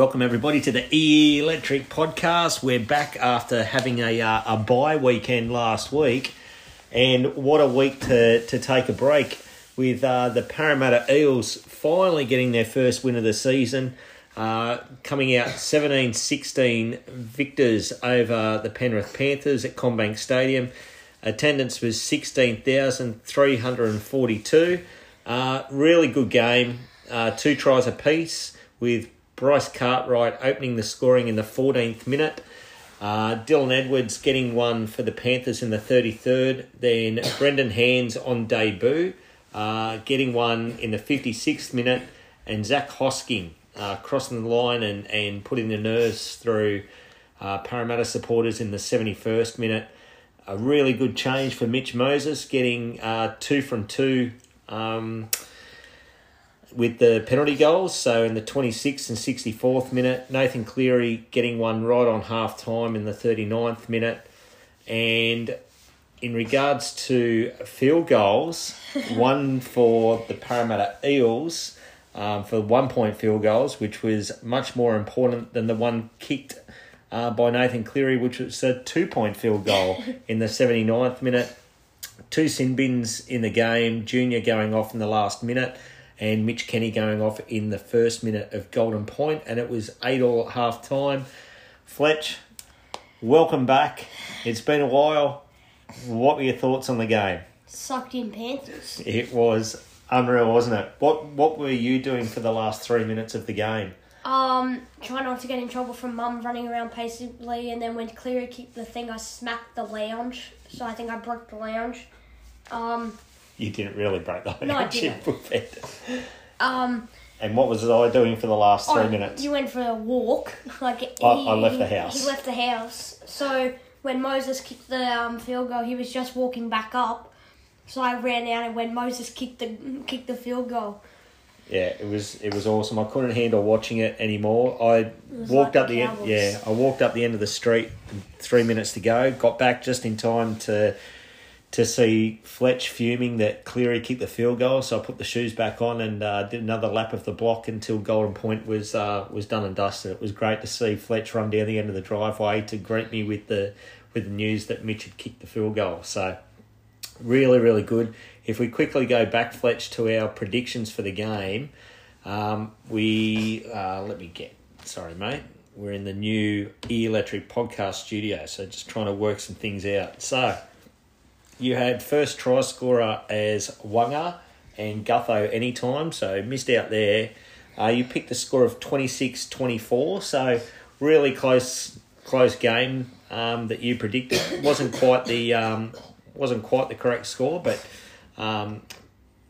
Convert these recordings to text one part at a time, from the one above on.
Welcome everybody to the Electric podcast. We're back after having a uh, a bye weekend last week, and what a week to to take a break with uh, the Parramatta Eels finally getting their first win of the season, uh, coming out 17-16 victors over the Penrith Panthers at CommBank Stadium. Attendance was sixteen thousand three hundred and forty-two. Uh, really good game. Uh, two tries apiece with Bryce Cartwright opening the scoring in the 14th minute. Uh, Dylan Edwards getting one for the Panthers in the 33rd. Then Brendan Hands on debut, uh, getting one in the 56th minute. And Zac Hosking uh, crossing the line and, and putting the nerves through uh, Parramatta supporters in the 71st minute. A really good change for Mitch Moses, getting uh, two from two. Um, with the penalty goals. So in the 26th and 64th minute, Nathan Cleary getting one right on half time in the 39th minute. And in regards to field goals, one for the Parramatta Eels um, for one point field goals, which was much more important than the one kicked uh, by Nathan Cleary, which was a two point field goal in the 79th minute. Two sin bins in the game, Junior going off in the last minute and Mitch Kenny going off in the first minute of Golden Point, and it was eight all at half time. Fletch, welcome back. It's been a while. What were your thoughts on the game? Sucked in Panthers. It was unreal, wasn't it? What What were you doing for the last three minutes of the game? Um, trying not to get in trouble from mum running around patiently, and then when Cleary kicked the thing, I smacked the lounge. So I think I broke the lounge. Um, You didn't really break the No, I didn't. um, And what was I doing for the last three minutes? You went for a walk. Like I- I left the house. He left the house. So when Moses kicked the um, field goal, he was just walking back up. So I ran out, and when Moses kicked the kicked the field goal, Yeah, it was it was awesome. I couldn't handle watching it anymore. I was walked like up the the end. Cowboys. Yeah, I walked up the end of the street. Three minutes to go. Got back just in time to to see Fletch fuming that Cleary kicked the field goal. So I put the shoes back on and uh, did another lap of the block until Golden Point was uh, was done and dusted. It was great to see Fletch run down the end of the driveway to greet me with the with the news that Mitch had kicked the field goal. So really, really good. If we quickly go back, Fletch, to our predictions for the game, um, we uh, let me get sorry, mate. We're in the new E Electric podcast studio, so just trying to work some things out. So you had first try scorer as Waqa and Gutho anytime, so missed out there. Uh, you picked a score of 26-24, so really close close game um, that you predicted. wasn't quite the um, wasn't quite the correct score, but um,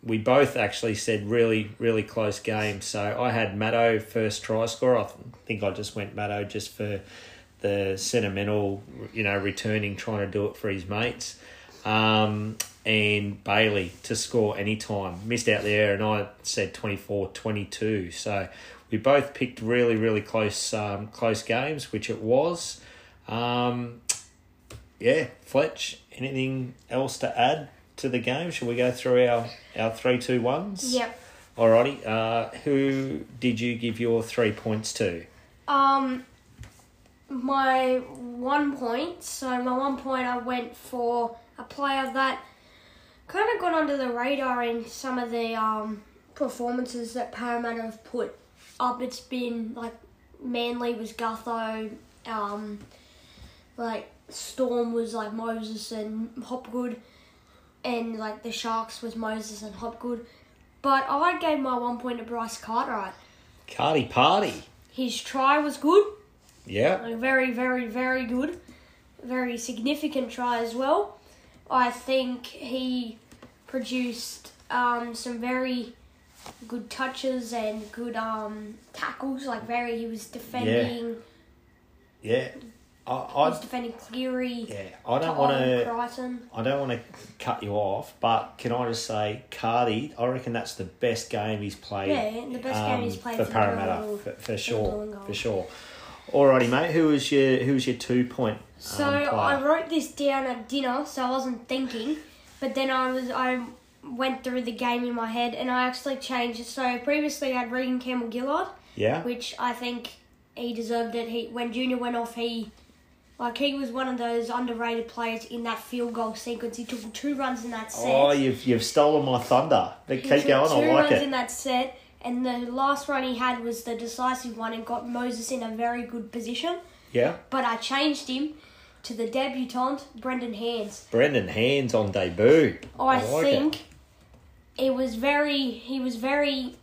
we both actually said really really close game. So I had Matto first try scorer. I think I just went Matto just for the sentimental, you know, returning, trying to do it for his mates. Um, and Bailey to score anytime. Missed out there, and I said 24 22. So we both picked really, really close um, close games, which it was. Um, yeah, Fletch, anything else to add to the game? Shall we go through our, our three, two, ones? yep. Alrighty. Uh, who did you give your three points to? Um, my one point. So my one point, I went for a player that kind of got under the radar in some of the um performances that Parramatta have put up. It's been like Manly was Gutho, um, like Storm was like Moses and Hopgood, and like the Sharks was Moses and Hopgood. But I gave my one point to Bryce Cartwright. Carty Party. His try was good. Yeah. Like very, very, very good. Very significant try as well. I think he produced um, some very good touches and good um, tackles. Like very, he was defending. Yeah. yeah. I, He was defending Cleary. yeah. I don't want to. Crichton. I don't want to cut you off, but can I just say, Cardi? I reckon that's the best game he's played. Yeah, the best game he's played for for Parramatta for, for sure, for sure. Alrighty, mate. Who was your Who was your two point? So um, player? I wrote this down at dinner, so I wasn't thinking. But then I was I went through the game in my head, and I actually changed. it. So previously I had Reagan Campbell Gillard. yeah. which I think he deserved it. He when Junior went off, he like he was one of those underrated players in that field goal sequence. He took two runs in that set. Oh, you've you've stolen my thunder. But He keep going. Two I like runs it. in that set, and the last run he had was the decisive one and got Moses in a very good position. Yeah. But I changed him to the debutant Brendan Hands. Brendan Hands on debut. I, like it. think it. was very he was very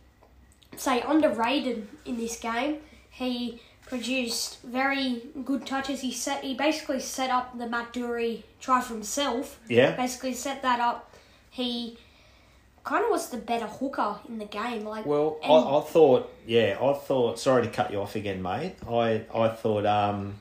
say underrated in this game. He produced very good touches. He set he basically set up the Matt Doorey try for himself. Yeah. Basically set that up. He kind of was the better hooker in the game. Like Well, and- I, I thought, yeah, I thought. Sorry to cut you off again, mate. I I thought um,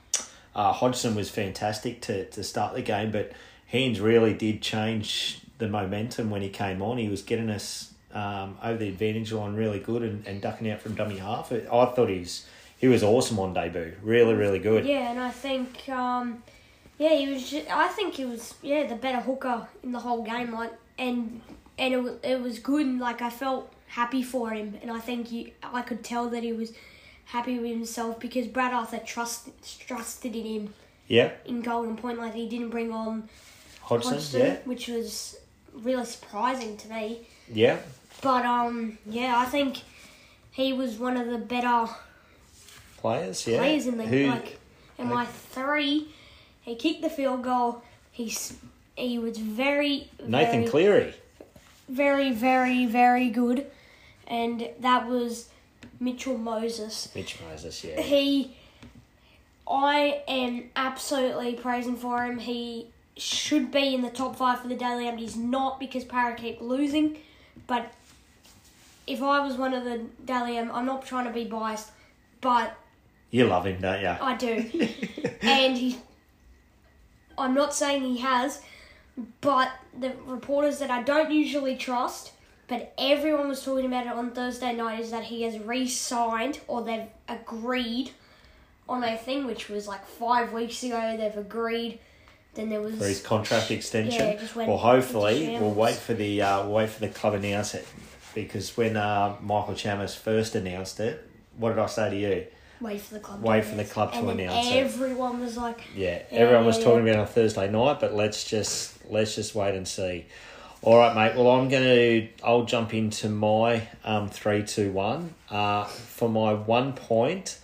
uh, Hodgson was fantastic to to start the game, but Hands really did change the momentum when he came on. He was getting us um, over the advantage line really good and, and ducking out from dummy half. I thought he was he was awesome on debut. Really, really good. Yeah, and I think, um, yeah, he was. Just, I think he was, yeah, the better hooker in the whole game. Like, and and it, it was good. And, like, I felt happy for him, and I think you, I could tell that he was happy with himself because Brad Arthur trust, trusted in him Yeah, in Golden Point. Like, he didn't bring on Hodgson. Hodgson, Yeah, which was really surprising to me. yeah. But um, yeah, I think he was one of the better Players. Yeah. players in the Who- like. And my three, he kicked the field goal. He's he was very Nathan very, Cleary. Very very very good, and that was Mitchell Moses. Mitch Moses. Yeah. He, I am absolutely praising for him. He should be in the top five for the Dally M. He's not because Para keep losing, but if I was one of the Dally M, I'm not trying to be biased, but You love him, don't you? I do. and he, I'm not saying he has, but the reporters that I don't usually trust, but everyone was talking about it on Thursday night, is that he has re signed or they've agreed on a thing, which was like five weeks ago. They've agreed. Then there was. for his contract extension. Yeah, well, hopefully we'll wait for the uh, we'll wait for the club announce it because when uh, Michael Chammas first announced it, what did I say to you? Wait for the club. Wait to for the announce club it. to and then announce it. Everyone was like, Yeah, everyone was talking about it on Thursday night, but let's just let's just wait and see. All right, mate. Well, I'm gonna I'll jump into my um, three, two, one. Uh, for my one point,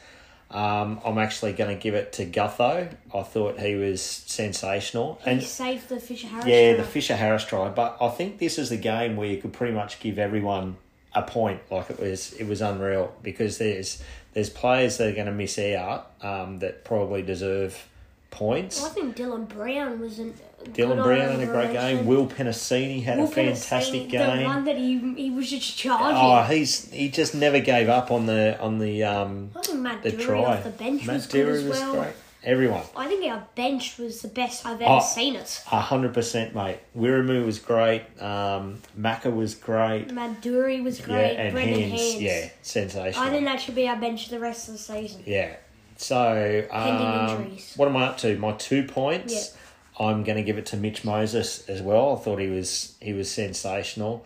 um, I'm actually going to give it to Gutho. I thought he was sensational, he and saved the Fisher Harris. Yeah, the. Fisher Harris try, but I think this is the game where you could pretty much give everyone a point. Like it was, it was unreal because there's there's players that are going to miss out um, that probably deserve points. I think Dylan Brown was an. Dylan Brown had a great game. Will Penisini had Will a fantastic Penisini, game. The one that he he was just charging. Oh, he's he just never gave up on the on the um I think Matt the Doorey try. off the bench Matt was good as was great. Everyone. I think our bench was the best I've ever Oh. seen it. A hundred percent, mate. Wiremu was great. Um, Maka was great. Matt Doorey was great. Yeah, and Brendan hands, Hands. yeah, sensational. I think that should be our bench the rest of the season. Yeah. So, Pending um, injuries. what am I up to? My two points. I'm going to give it to Mitch Moses as well. I thought he was he was sensational.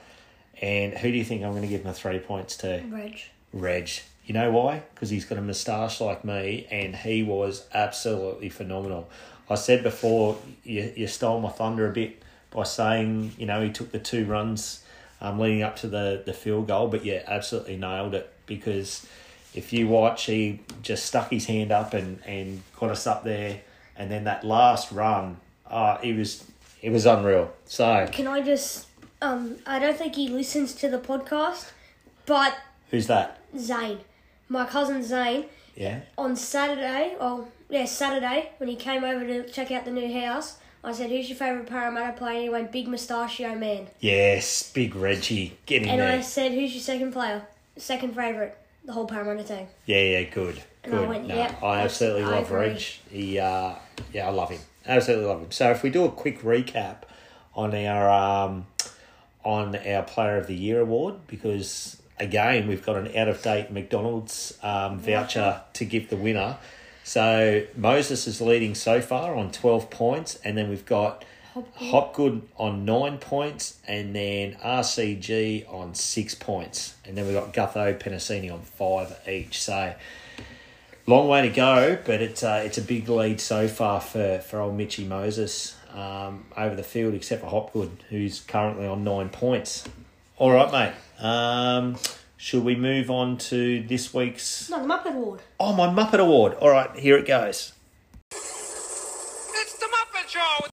And who do you think I'm going to give my three points to? Reg. Reg. You know why? Because he's got a moustache like me, and he was absolutely phenomenal. I said before, you, you stole my thunder a bit by saying, you know, he took the two runs um, leading up to the, the field goal, but yeah, absolutely nailed it. Because if you watch, he just stuck his hand up and, and got us up there, and then that last run, uh, he was it was unreal. So Can I just? Um, I don't think he listens to the podcast, but who's that? Zane, my cousin Zane, Yeah, on Saturday, oh yeah, Saturday when he came over to check out the new house, I said, "Who's your favourite Parramatta player?" And he went, "Big Mustachio Man." yes, big Reggie, get in And there. I said, "Who's your second player? Second favourite? The whole Parramatta team." Yeah, yeah, good, And I good. went, no, yep, I absolutely I love. Reg. He, uh, yeah, I love him. Absolutely love him. So if we do a quick recap on our um, on our Player of the Year award, because again we've got an out of date McDonald's um, voucher to give the winner. So Moses is leading so far on twelve points, and then we've got. Hopgood. Hopgood on nine points, and then RCG on six points, and then we've got Gutho Penisini on five each. So long way to go, but it's uh, it's a big lead so far for for old Mitchy Moses um, over the field, except for Hopgood, who's currently on nine points. All right, mate. Um, should we move on to this week's? No, the Muppet Award. Oh, my Muppet Award. All right, here it goes. It's the Muppet Show.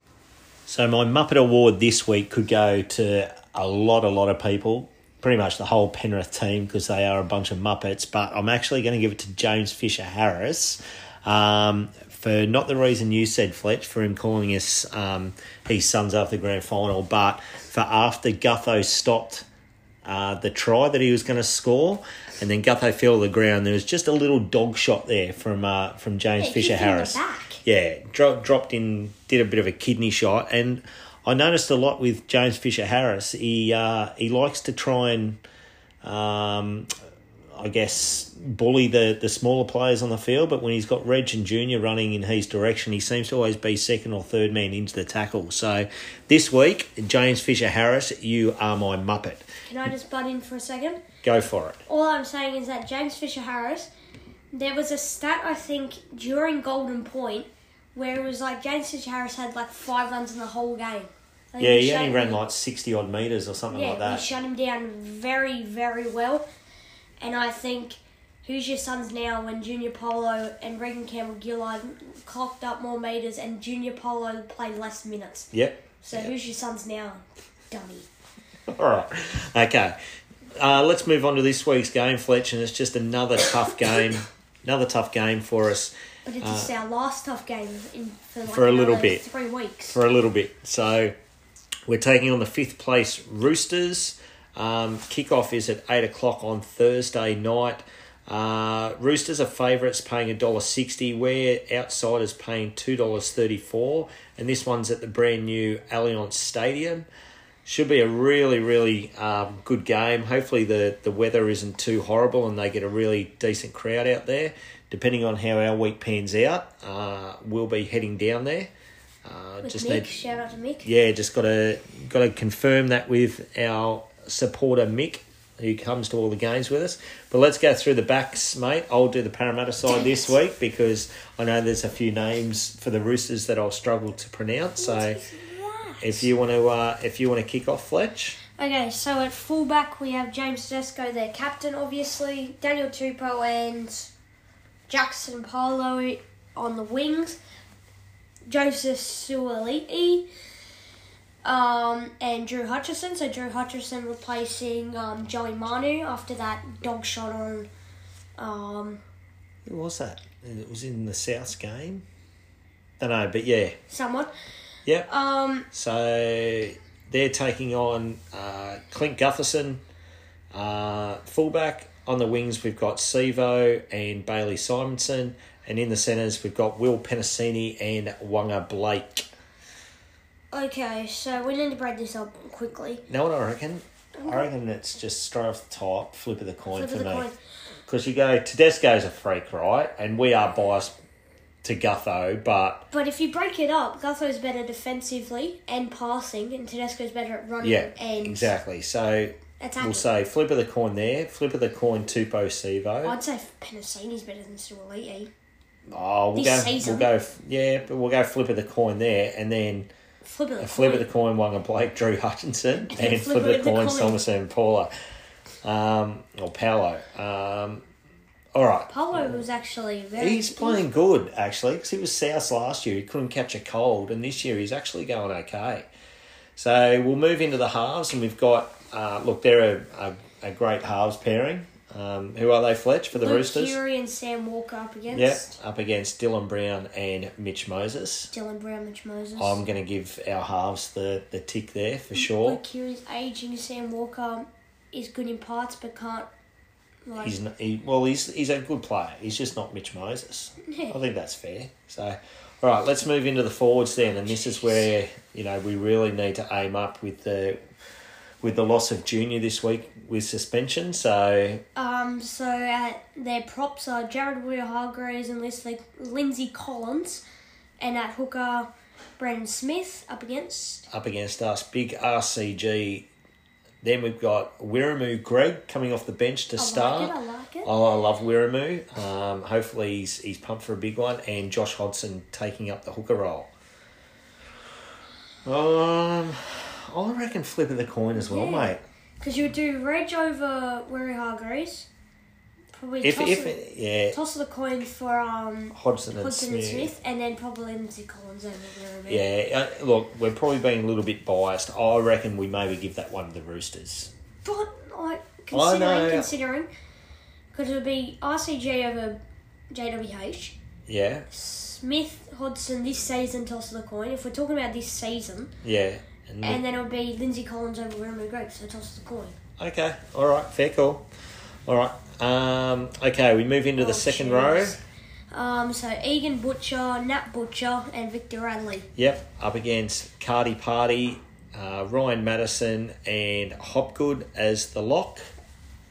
So my Muppet Award this week could go to a lot, a lot of people, pretty much the whole Penrith team because they are a bunch of Muppets. But I'm actually going to give it to James Fisher Harris um, for not the reason you said, Fletch, for him calling us um, his sons after the grand final, but for after Gutho stopped uh, the try that he was going to score, and then Gutho fell to the ground. There was just a little dog shot there from uh, from James Yeah, Fisher kick in the Harris. Yeah, dro- dropped in, did a bit of a kidney shot, and I noticed a lot with James Fisher Harris. He uh, he likes to try and, um, I guess, bully the the smaller players on the field. But when he's got Reg and Junior running in his direction, he seems to always be second or third man into the tackle. So this week, James Fisher Harris, you are my muppet. Can I just butt in for a second? Go for it. All I'm saying is that James Fisher Harris, there was a stat I think during Golden Point where it was like James Fisher Harris had like five runs in the whole game. Like, Yeah, he only him- ran like sixty odd meters or something yeah, like that. shut him down very very well, and I think. Who's your sons now when Junior Paulo and Reagan Campbell Gillard clocked up more meters and Junior Paulo played less minutes? Yep. So who's your sons now? Dummy. All right. Okay. Uh, let's move on to this week's game, Fletch, and it's just another tough game. Another tough game for us But it's just our last tough game in for, like Uh, For a little bit. Three weeks. for a little bit. So we're taking on the fifth place Roosters. Um, kickoff is at eight o'clock on Thursday night. Uh, Roosters are favourites, paying a dollar sixty. We're outsiders, paying two dollars thirty four, and this one's at the brand new Allianz Stadium. Should be a really, really um, good game. Hopefully, the, the weather isn't too horrible and they get a really decent crowd out there. Depending on how our week pans out, uh, we'll be heading down there. Uh, With just Mick, need, shout out to Mick. yeah, just got to got to confirm that with our supporter Mick, who comes to all the games with us. But let's go through the backs, mate. I'll do the Parramatta side this week because I know there's a few names for the Roosters that I'll struggle to pronounce. So if you want to, uh, if you want to kick off, Fletch. Okay, so at fullback we have James Tedesco, their captain, obviously. Daniel Tupou and Jaxson Paulo on the wings. Joseph Suaalii. Um, and Drew Hutchison. So Drew Hutchison replacing um, Joey Manu after that dog shot on um, Who was that? It was in the South game. Don't know, but yeah, someone. yep. Um, So they're taking on uh, Clint Gutherson, uh, fullback. On the wings, we've got Sivo and Bailey Simonsson. And in the centres, we've got Will Penisini and Waqa Blake. Okay, so we need to break this up quickly. Know what I reckon? I reckon it's just straight off the top, flip of the coin Flip for of the me. coin. Because you go, Tedesco's a freak, right? And we are biased to Gutho, but But if you break it up, Gutho's better defensively and passing, and Tedesco's better at running yeah, and exactly. So attacking. we'll say flip of the coin there, flip of the coin Tupou Sivo. I'd say Penisini's better than Suaalii. Oh, we'll This go. season. We'll go. Yeah, but we'll go flip of the coin there, and then Flip of the a flip of coin. the coin, Waqa Blake, Drew Hutchinson, and flip of the the coin, coin. Somerset and Paula, um, or Paolo. Um, all right. Paulo was actually very. He's playing good actually because he was South last year. He couldn't catch a cold, and this year he's actually going okay. So we'll move into the halves, and we've got uh, look, they're a, a, a great halves pairing. Um, who are they, Fletch, for the Luke Roosters? Keary and Sam Walker up Yep, against up against Dylan Brown and Mitch Moses. Dylan Brown, Mitch Moses. I'm going to give our halves the, the tick there for sure. Luke Keary's aging. Sam Walker is good in parts, but can't. Like, He's not, he, well, he's he's a good player. He's just not Mitch Moses. I think that's fair. So, all right, let's move into the forwards then, and this is where you know we really need to aim up with the with the loss of Junior this week with suspension. So, Um, so at their props are Jared Waerea-Hargreaves and Leslie, Lindsay Collins, and at hooker Brandon Smith up against up against us, big RCG. Then we've got Wiremu Greig coming off the bench to I start. like it, I like Oh, I love Wiremu. Um, hopefully he's, he's pumped for a big one. And Josh Hodgson taking up the hooker role. Um, I reckon flipping the coin as well, Yeah. mate. Because you would do Reg over Waerea-Hargreaves. Probably If, toss, if the, yeah, toss of the coin for um, Hodgson and Smith. and Smith, and then probably Lindsay Collins over Weary. Yeah, uh, look, we're probably being a little bit biased. I reckon we maybe give that one to the Roosters. But like I considering, know. considering, because it would be RCG over JWH. Yeah, Smith Hodgson this season toss of the coin. If we're talking about this season, yeah. And, and then it would be Lindsay Collins over Weary Greg, so toss the coin. okay, all right, fair call. All right. Um, okay, we move into the Oh, second jeez. row. Um, so Egan Butcher, Nat Butcher, and Victor Radley. Yep, up against Cardi Party, uh, Ryan Matterson, and Hopgood as the lock.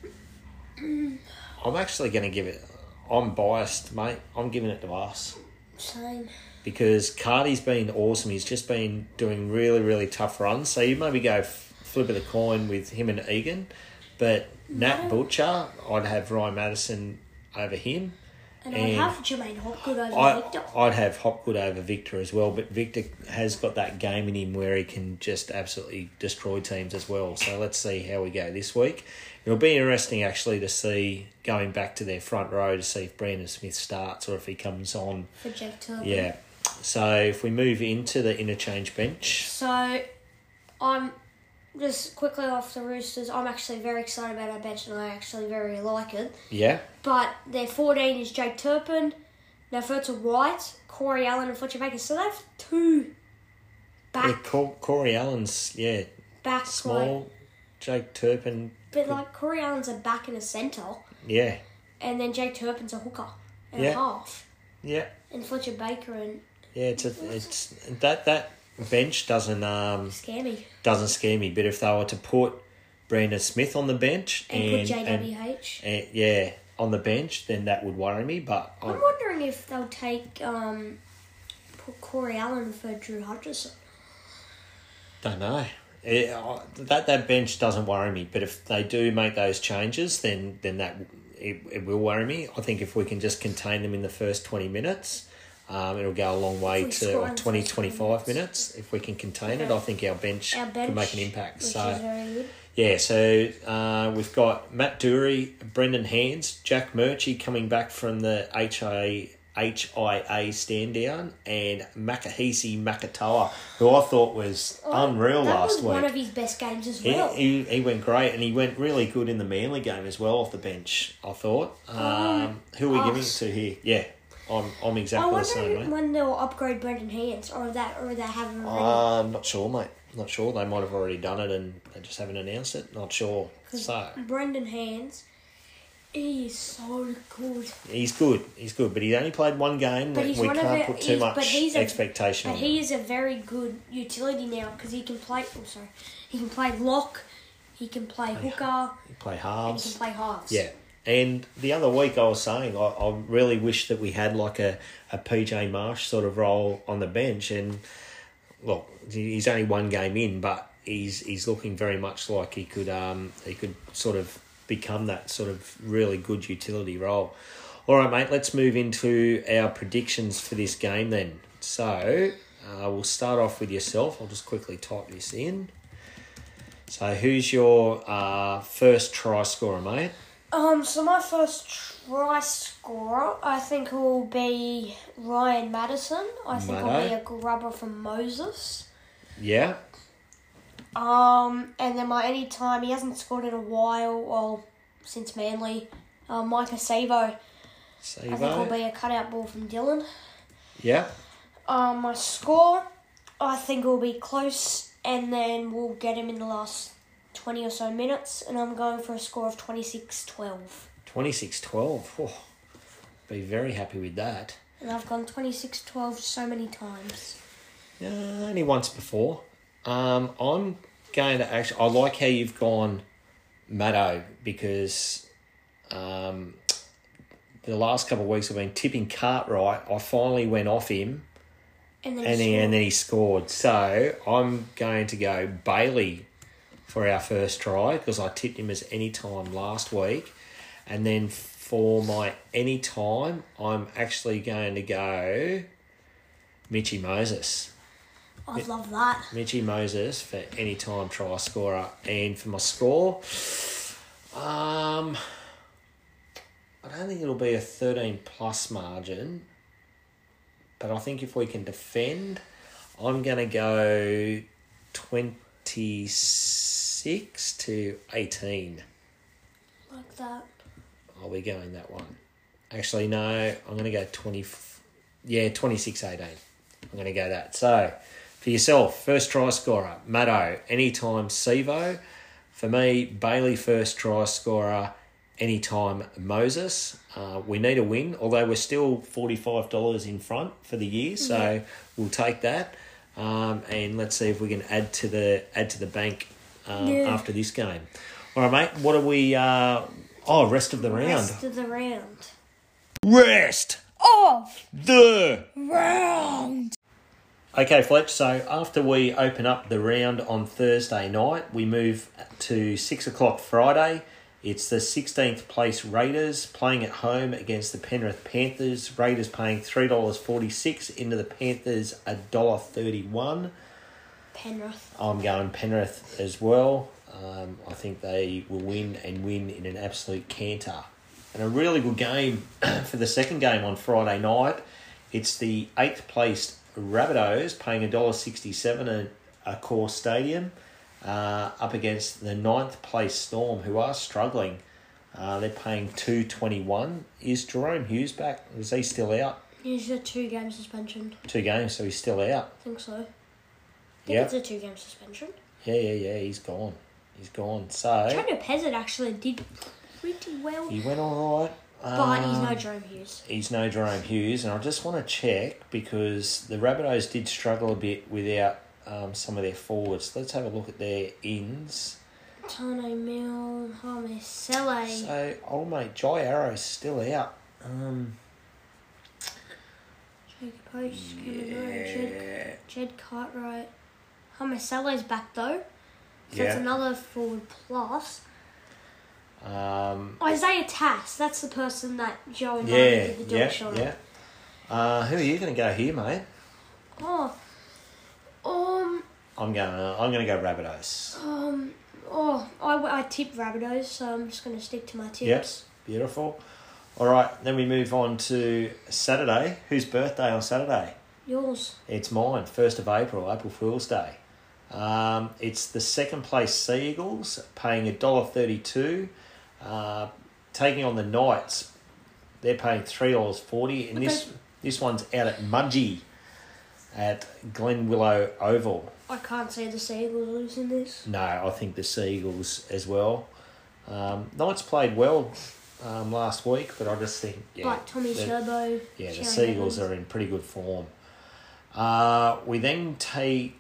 I'm actually going to give it. I'm biased, mate. I'm giving it to us Same. Because Cardi's been awesome. He's just been doing really, really tough runs. So you maybe go f- flip of the coin with him and Egan, but Nat Butcher, I'd have Ryan Matterson over him. And, And I have J'maine Hopgood over I, Victor. I'd have Hopgood over Victor as well, but Victor has got that game in him where he can just absolutely destroy teams as well. So let's see how we go this week. It'll be interesting actually to see going back to their front row to see if Brandon Smith starts or if he comes on. for. Yeah. So if we move into the interchange bench, So, I'm just quickly off the Roosters. I'm actually very excited about our bench, and I actually very like it. yeah, But their 14 is Jake Turpin, Naufahu Whyte, Corey Allan, and Fletcher Baker. So they have two yeah back Cor- Corey Allan's yeah back small, Like, Jake Turpin but like Corey Allan's a back and a centre, yeah and then Jake Turpin's a hooker and Yeah. a half, yeah and Fletcher Baker and yeah it's a, it's that that bench doesn't um Scammy doesn't scare me. But if they were to put Brandon Smith on the bench and, and, JWH. and- yeah on the bench, then that would worry me. But I'm I wondering if they'll take um, put Corey Allan for Drew Hutchison. don't know. It, I- that that bench doesn't worry me. But if they do make those changes, then then that it, it will worry me. I think if we can just contain them in the first twenty minutes. Um, it'll go a long way to score or in the 20, first 20 25 minutes. minutes. If we can contain it, I think our bench, Our bench could make an impact. So is very good. Yeah, so uh, we've got Matt Doorey, Brendan Hands, Jack Murchie coming back from the HIA, HIA stand down, and Makahesi Makatoa, who I thought was unreal Oh, that last was week. one of his best games as well. he, he went great, and he went really good in the Manly game as well off the bench, I thought. Um, who are we giving it to here? Yeah, I'm, I'm exactly the same, wonder mate. when they'll upgrade Brendan Hands or that or they haven't already. Uh, I'm not sure, mate. Not sure. They might have already done it and they just haven't announced it. Not sure. So. Brendan Hands, he is so good. He's good. He's good, but he's only played one game. But We he's we one can't of put too he's- much but he's a, expectation But on he is a very good utility now because he can play. Oh, sorry, he can play lock, he can play hooker, He play and he can halves. play halves. Yeah. And the other week I was saying I, I really wish that we had like a, a PJ Marsh sort of role on the bench and look, he's only one game in, but he's he's looking very much like he could um he could sort of become that sort of really good utility role. All right, mate. Let's move into our predictions for this game then. So uh, we'll start off with yourself. I'll just quickly type this in. So who's your uh, first try scorer, mate? Um. So my first try scorer, I think will be Ryan Matterson. I think it will be a grubber from Moses. Yeah. Um, and then my any time he hasn't scored in a while, well, since Manly, uh, Maika Sivo. I think will be a cutout ball from Dylan. Yeah. Um, my score, I think will be close, and then we'll get him in the last twenty or so minutes, and I'm going for a score of 26-12. 26-12. Oh, be very happy with that. And I've gone 26-12 so many times. Uh, only once before. Um, I'm going to actually. I like how you've gone Maddo because um, the last couple of weeks I've been tipping Cartwright. I finally went off him And then, and he and then he scored. So I'm going to go Bailey for our first try because I tipped him as any time last week, and then for my anytime, I'm actually going to go Mitchy Moses. I'd love that. Mitchy Moses for anytime try scorer. And for my score, um, I don't think it'll be a 13 plus margin, but I think if we can defend, I'm going to go 26 to 18. Like that. I'll be going that one. Actually, no, I'm going to go 20. Yeah, 26 18. I'm going to go that. So, for yourself, first try scorer, Maddo, anytime Sivo. For me, Bailey, first try scorer, anytime Moses. Uh, we need a win, although we're still $45 in front for the year, so we'll take that. Um, and let's see if we can add to the add to the bank um, Yeah. after this game. All right, mate. What are we? Uh, oh, rest of the round. Rest of the round. Rest Off the round. Okay, Fletch. So after we open up the round on Thursday night, we move to six o'clock Friday. It's the 16th place Raiders playing at home against the Penrith Panthers. Raiders paying $3.46 into the Panthers $1.31. Penrith. I'm going Penrith as well. Um, I think they will win and win in an absolute canter. And a really good game for the second game on Friday night. It's the eighth placed Rabbitohs paying $1.67 at a core stadium uh, up against the ninth place Storm who are struggling. Uh, they're paying two twenty one. Is Jahrome Hughes back? Is he still out? He's a two game suspension. Two games, so he's still out. I think so. I think Yeah, it's a two game suspension. yeah, yeah, yeah. He's gone. He's gone. So Tony Pezzett actually did pretty well. He went all right. But he's no Um, Jahrome Hughes. He's no Jahrome Hughes, and I just want to check because the Rabbitohs did struggle a bit without um, some of their forwards. Let's have a look at their ends. Tano Mill, Sele. So, old mate Jai Arrow's still out. Um, Jacob Post, Rowe, Jed, yeah, Jed Cartwright. Sele's back though. So Yeah. it's another forward plus. um, Isaiah Tass, that's the person that Joe and yeah, did the dog yeah, shot yeah. Uh, who are you going to go here, mate? Oh, I'm to I'm to go Rabbitohs. um, oh, I, I tipped Rabbitohs, so I'm just to stick to my tips. Yes, beautiful. All right, then we move on to Saturday. Whose birthday on Saturday? Yours. It's mine, 1st of April, April Fool's Day. Um, it's the second place Sea Eagles paying $1.32. Uh, taking on the Knights, they're paying $3.40. And this, this one's out at Mudgee at Glen Willow Oval. I can't see the Seagulls losing this. No, I think the Seagulls as well. Um, Knights played well um, last week, but I just think. Yeah, Like Tommy the- Turbo. Yeah, the Seagulls are in pretty good form. Uh, we then take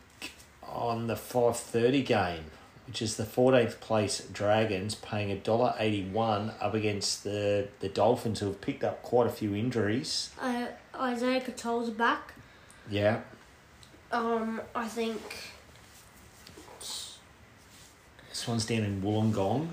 on the five thirty game, which is the fourteenth place Dragons paying a dollar eighty one up against the the Dolphins who have picked up quite a few injuries. Uh, Isaiah Katol's back. Yeah, Um, I think. this one's down in Wollongong.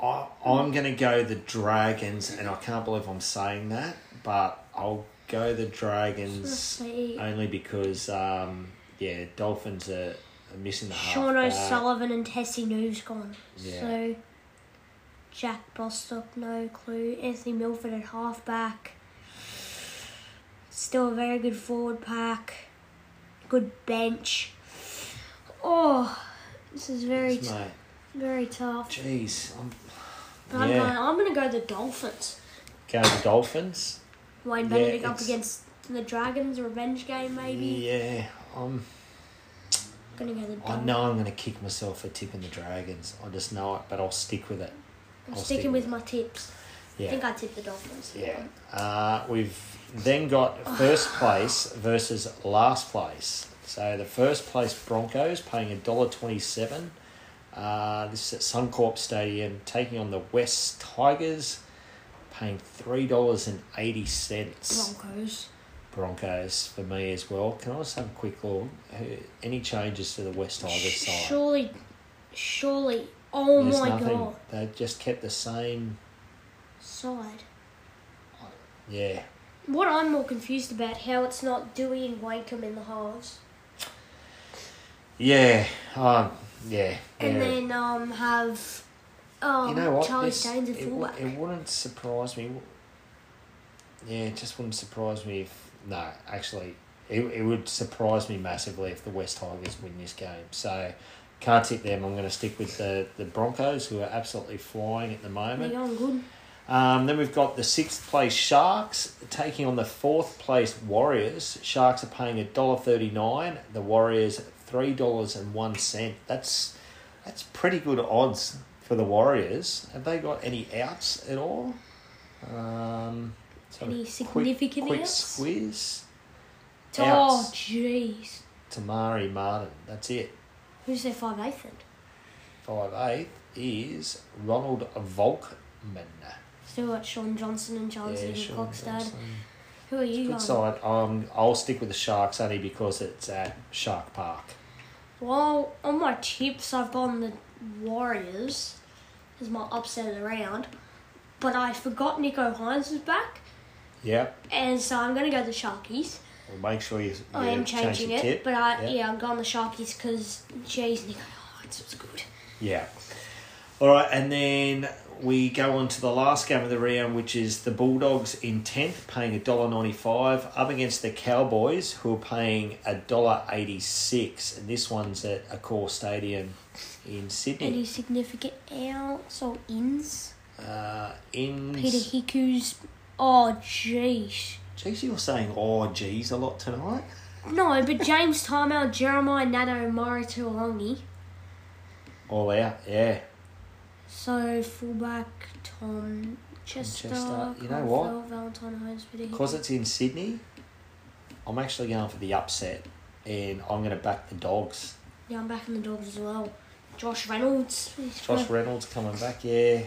I, I'm going to go the Dragons, and I can't believe I'm saying that, but I'll go the Dragons only because, um, yeah, Dolphins are, are missing the Sean halfback. O'Sullivan and Tesi Niu's gone. Yeah. So Jack Bostock, no clue. Anthony Milford at halfback. Still a very good forward pack. Good bench. Oh, this is very Yes, mate. very tough. Jeez, I'm But I'm going. I'm going to go the Dolphins. going the Dolphins. Wayne Yeah, Benedict up against the Dragons, revenge game maybe. Yeah, I'm. Going to go the I know I'm going to kick myself for tipping the Dragons. I just know it, but I'll stick with it. I'm I'll sticking stick with with my tips. I Yeah, think I tipped the Dolphins. yeah. Uh, we've then got first place versus last place. So the first place Broncos paying a dollar twenty-seven. Uh, this is at Suncorp Stadium, taking on the West Tigers, paying three dollars and eighty cents. Broncos. Broncos for me as well. Can I just have a quick look? Any changes to the West Tigers side? Surely, surely. Oh There's my nothing. god. They just kept the same. Side. Yeah. What I'm more confused about how it's not Dewey and Wakeham in the halves, Yeah. Um, yeah. and yeah. then um have um you know what? Charlie This- Staines at it, fullback. it wouldn't surprise me. Yeah, it just wouldn't surprise me if. No, actually, it, it would surprise me massively if the West Tigers win this game. So, can't tip them. I'm going to stick with the, the Broncos, who are absolutely flying at the They're moment. going good. Um, then we've got the sixth place Sharks taking on the fourth place Warriors. Sharks are paying a dollar thirty nine. The Warriors three dollars and one cent. That's that's pretty good odds for the Warriors. Have they got any outs at all? Um, Any significant quick, quick outs? squeeze. Oh jeez, Te Maire Martin. That's it. who's their five eighth? Five eight is Ronald Volkman. Still got Shaun Johnson and Charles Yeah, yeah, Sean Cockstad. Who are you Good side. Um, I'll stick with the Sharks only because it's at Shark Park. Well, on my tips, I've gone the Warriors as my upset of the round, but I forgot Nicho Hynes was back, Yep. and so I'm going to go the Sharkies. Well, make sure you. you I am changing your it, tip. but I Yep. yeah, I'm going the Sharkies because jeez, Nicho Hynes was good. Yeah. All right, and then we go on to the last game of the round, which is the Bulldogs in tenth, paying a dollar ninety-five, up against the Cowboys, who are paying a dollar eighty-six, and this one's at Accor Stadium in Sydney. Any significant outs or ins? Uh, in Peta Hiku's. Oh jeez. Jeez, you're saying "oh geez" a lot tonight. No, but James Timel, Jeremiah Nato, Murray Taulagi. All out, yeah. So fullback Tom Chester, Chester. You know what? Valentine Holmes, Because it's in Sydney, I'm actually going for the upset, and I'm going to back the Dogs. Yeah, I'm backing the dogs as well. Josh Reynolds. Josh. Reynolds coming back, yeah.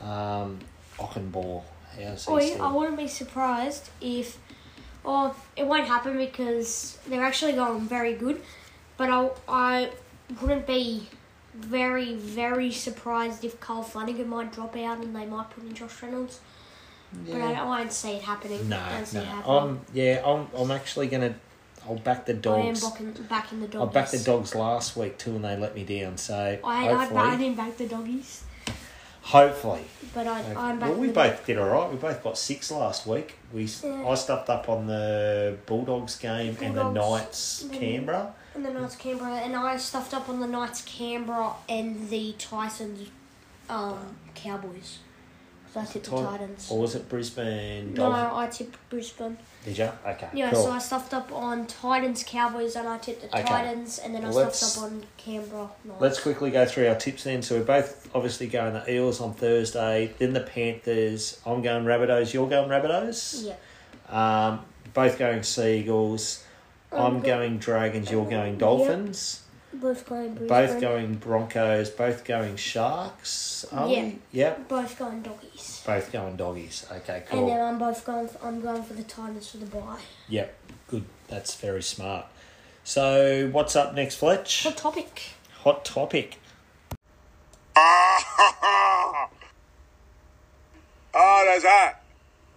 Um, Ockenball, how's Oh? I wouldn't be surprised if. Well, it won't happen because they're actually going very good. But I, I wouldn't be very, very surprised if Carl Flanagan might drop out and they might put in Josh Reynolds. But I, I won't see it happening. No, don't see no. it happening. I'm, yeah, I'm, I'm actually going to. I'll back the dogs. I am Dogs. backing, the I backed the Dogs last week too, and they let me down. So I, I, hopefully, I didn't back the doggies, hopefully, but I, I'm back. well, we both did all right. We both got six last week. We Yeah. I stuffed up on the Bulldogs game and the Knights Canberra. And the Knights Canberra, and I stuffed up on the Knights Canberra and the Titans um, Cowboys. So I tipped the Ti- Titans. Or was it Brisbane No? I tipped Brisbane. Did you? Okay. Yeah, cool. so I stuffed up on Titans Cowboys and I tipped the Okay. Titans, and then I Let's- stuffed up on Canberra Knights. Let's quickly go through our tips then. So we're both obviously going the Eels on Thursday, then the Panthers. I'm going Rabbitohs. You're going Rabbitohs. Yeah. Um, both going Seagulls. I'm um, I'm go- going Dragons. You're going Dolphins. Both going Brisbane. Both going Broncos. Both going Sharks. Are Yeah. we? Yep. Both going doggies. Both going Doggies. Okay. Cool. And then I'm both going. For, I'm going for the Titans for the bye. Yep. Good. That's very smart. So what's up next, Fletch? Hot topic? Hot topic. Oh, that's hot.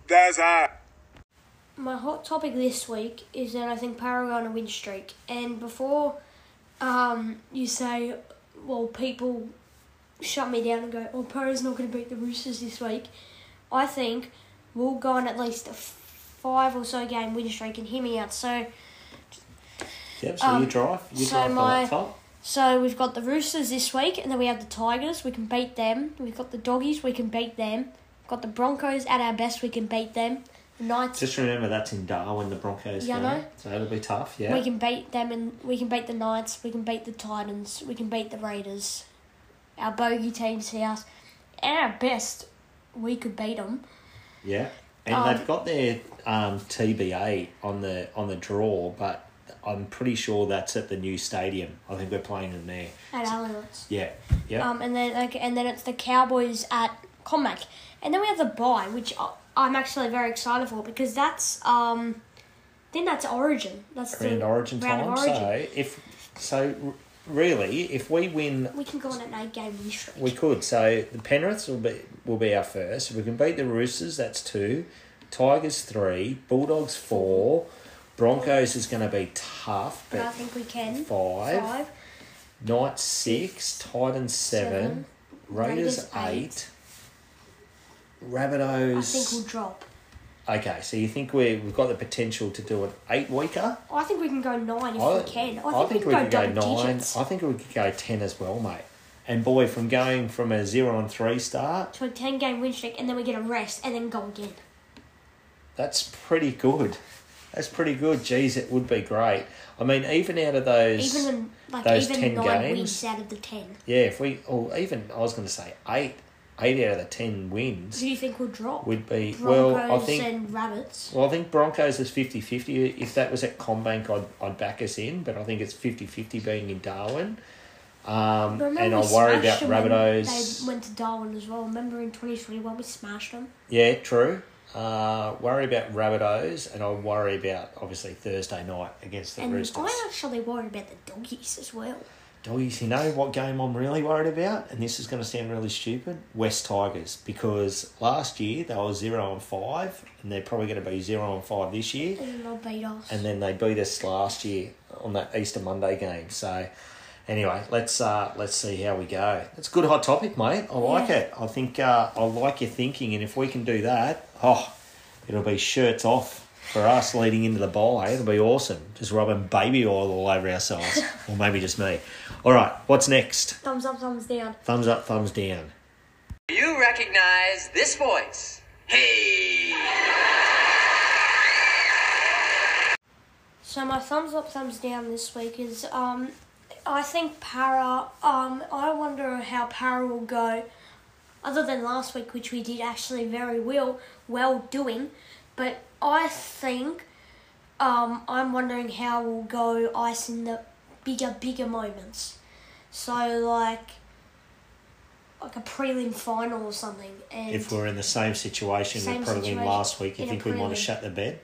That's hot. My hot topic this week is that I think Para are on a win streak. And before um, you say, well, people shut me down and go, oh, Para's not going to beat the Roosters this week, I think we'll go on at least a five or so game win streak and hear me out. So, Yep. So Um, you drive. You so drive my- the laptop. so we've got the Roosters this week, and then we have the Tigers. We can beat them. We've got the Doggies. We can beat them. We've got the Broncos at our best. We can beat them. Knights. Just remember that's in Darwin, the Broncos Yeah. So it'll be tough. Yeah. We can beat them, and we can beat the Knights. We can beat the Titans. We can beat the Raiders. Our bogey teams here, at our best, we could beat them. Yeah. And Um, they've got their um, TBA on the on the draw, but I'm pretty sure that's at the new stadium. I think we're playing them there. At Allianz. Yeah. Yeah. Um, and then like, and then it's the Cowboys at Comac, and then we have the bye, which I- I'm actually very excited for because that's um, I think that's Origin. That's Grand the Origin round time. of Origin. So if so, really, if we win, We can go on an eight game win streak. we could. So the Penriths will be will be our first. If we can beat the Roosters, that's two. Tigers three. Bulldogs four. Broncos is going to be tough, but I think we can. five. Five. Knights six. Titans seven. Seven. Raiders, Raiders, eight. eight. Rabbitohs. I think we'll drop. Okay, so you think we we've got the potential to do an eight weeker? I think we can go nine if we can. I think, we, we can go could go double nine. digits. I think we could go ten as well, mate. And boy, from going from a zero on three start, to a 10 game win streak and then we get a rest and then go again. that's pretty good. That's pretty good. Geez, it would be great. I mean, even out of those, Even like those even 10 nine games? wins out of the 10. yeah, if we, or even I was going to say eight, eight out of the ten wins Do you think we'll drop? would be Broncos well. I think and Rabbits. Well, I think Broncos is 50 50. If that was at CommBank, I'd, I'd back us in, but I think it's 50 50 being in Darwin. Um, and I worry about smashed them when Rabbitohs. They went to Darwin as well. Remember in 2021 we smashed them? Yeah, true. Uh, worry about Rabbitohs, and I worry about obviously Thursday night against the And Roosters. I actually worry about the doggies as well. Doggies, you know what game I'm really worried about? And this is going to sound really stupid West Tigers, because last year they were 0 and 5, and they're probably going to be 0 and 5 this year. And they'll beat us. and then they beat us last year on that Easter Monday game. So anyway, let's uh, let's see how we go. It's a good hot topic, mate. I like Yeah. it. I think uh, I like your thinking, and if we can do that, oh, it'll be shirts off for us leading into the bye. It'll be awesome. Just rubbing baby oil all over ourselves, or maybe just me. All right, what's next? thumbs up, thumbs down. Thumbs up, thumbs down. Do you recognize this voice? Hey! So my thumbs up, thumbs down this week is um, I think Para. Um, I wonder how Para will go. Other than last week, which we did actually very well, well doing, but I think um, I'm wondering how we'll go ice in the bigger, bigger moments. So like, like a prelim final or something, and If we're in the same situation Same we probably in situation last week, you think we might have shut the bed?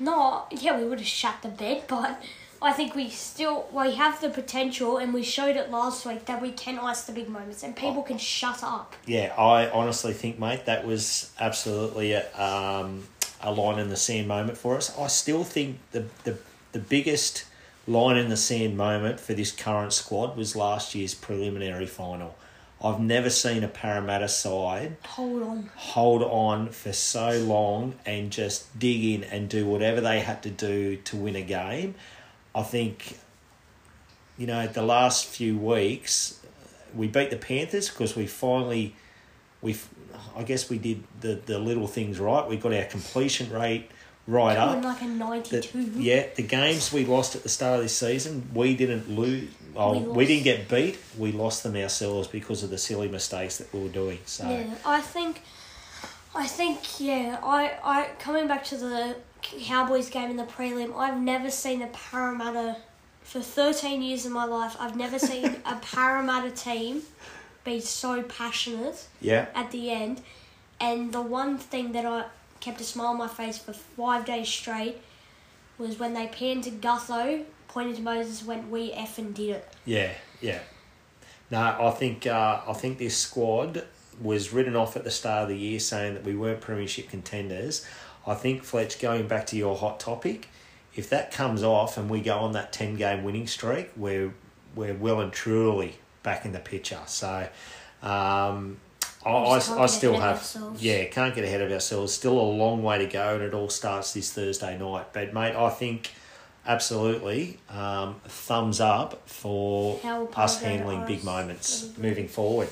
No, yeah, we would have shut the bed, but I think we still we have the potential, and we showed it last week that we can ice the big moments, and people can shut up. Yeah, I honestly think, mate, that was absolutely a, um, a line in the sand moment for us. I still think the, the the biggest line in the sand moment for this current squad was last year's preliminary final. I've never seen a Parramatta side Hold on, hold on for so long and just dig in and do whatever they had to do to win a game. I think, you know, the last few weeks, we beat the Panthers because we finally, we, I guess we did the, the little things right. We got our completion rate right up. like a The- yeah, the games we lost at the start of this season, we didn't lose. Oh, We we, didn't get beat. We lost them ourselves because of the silly mistakes that we were doing. So Yeah, I think, I think, yeah, I, I coming back to the Cowboys game in the prelim. I've never seen a Parramatta for thirteen years of my life. I've never seen a Parramatta team be so passionate. yeah, at the end. And the one thing that I kept a smile on my face for five days straight was when they panned to Gutho, pointed to Moses, went, "We effing did it." Yeah, yeah. No, I think uh, I think this squad was written off at the start of the year saying that we weren't premiership contenders. I think Fletch, going back to your hot topic, if that comes off and we go on that ten game winning streak, we're we're well and truly back in the picture. So. Um, I, I, I still have ourselves. yeah can't get ahead of ourselves still a long way to go and it all starts this Thursday night but mate I think absolutely um, thumbs up for How us handling are big moments moving forward.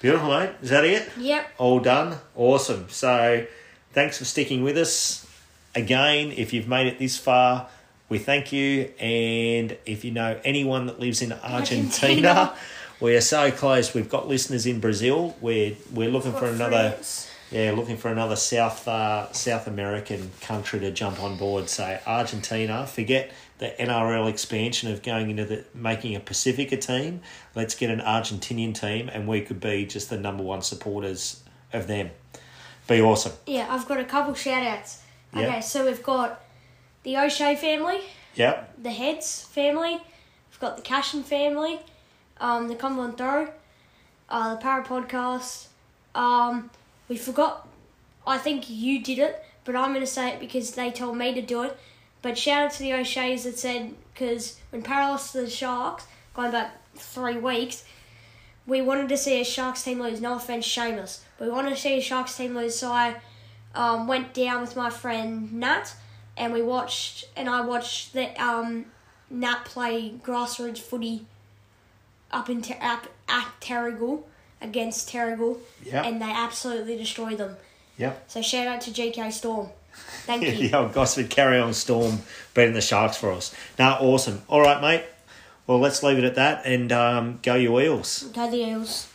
Beautiful, mate. Is that it? Yep. All done. Awesome. So, thanks for sticking with us. Again, if you've made it this far, we thank you. And if you know anyone that lives in Argentina, Argentina. we are so close. We've got listeners in Brazil. We're we're looking for another. friends. Yeah, looking for another South uh, South American country to jump on board. So Argentina, forget the NRL expansion of going into the making a Pacifica team. Let's get an Argentinian team, and we could be just the number one supporters of them. Be awesome. Yeah, I've got a couple shout outs. Okay, so we've got the O'Shea family, Yep. the Heads family, We've got the Cashin family, um, the Cumberland Throw, uh, the Para Podcast. Um, we forgot. I think you did it, but I'm going to say it because they told me to do it. But shout out to the O'Sheas that said because when Para lost to the Sharks, going back three weeks, we wanted to see a Sharks team lose. No offense, Seamus. We wanted to see a Sharks team lose, so I um, went down with my friend Nat, and we watched, and I watched the um, Nat play grassroots footy up in Ter- up at Terrigal against Terrigal, Yep. and they absolutely destroyed them. Yep. So shout out to GK Storm. Thank you. the old Gosford Kariong storm beating the Sharks for us. Now, awesome. All right, mate. Well, let's leave it at that and um, go your Eels. Go the Eels.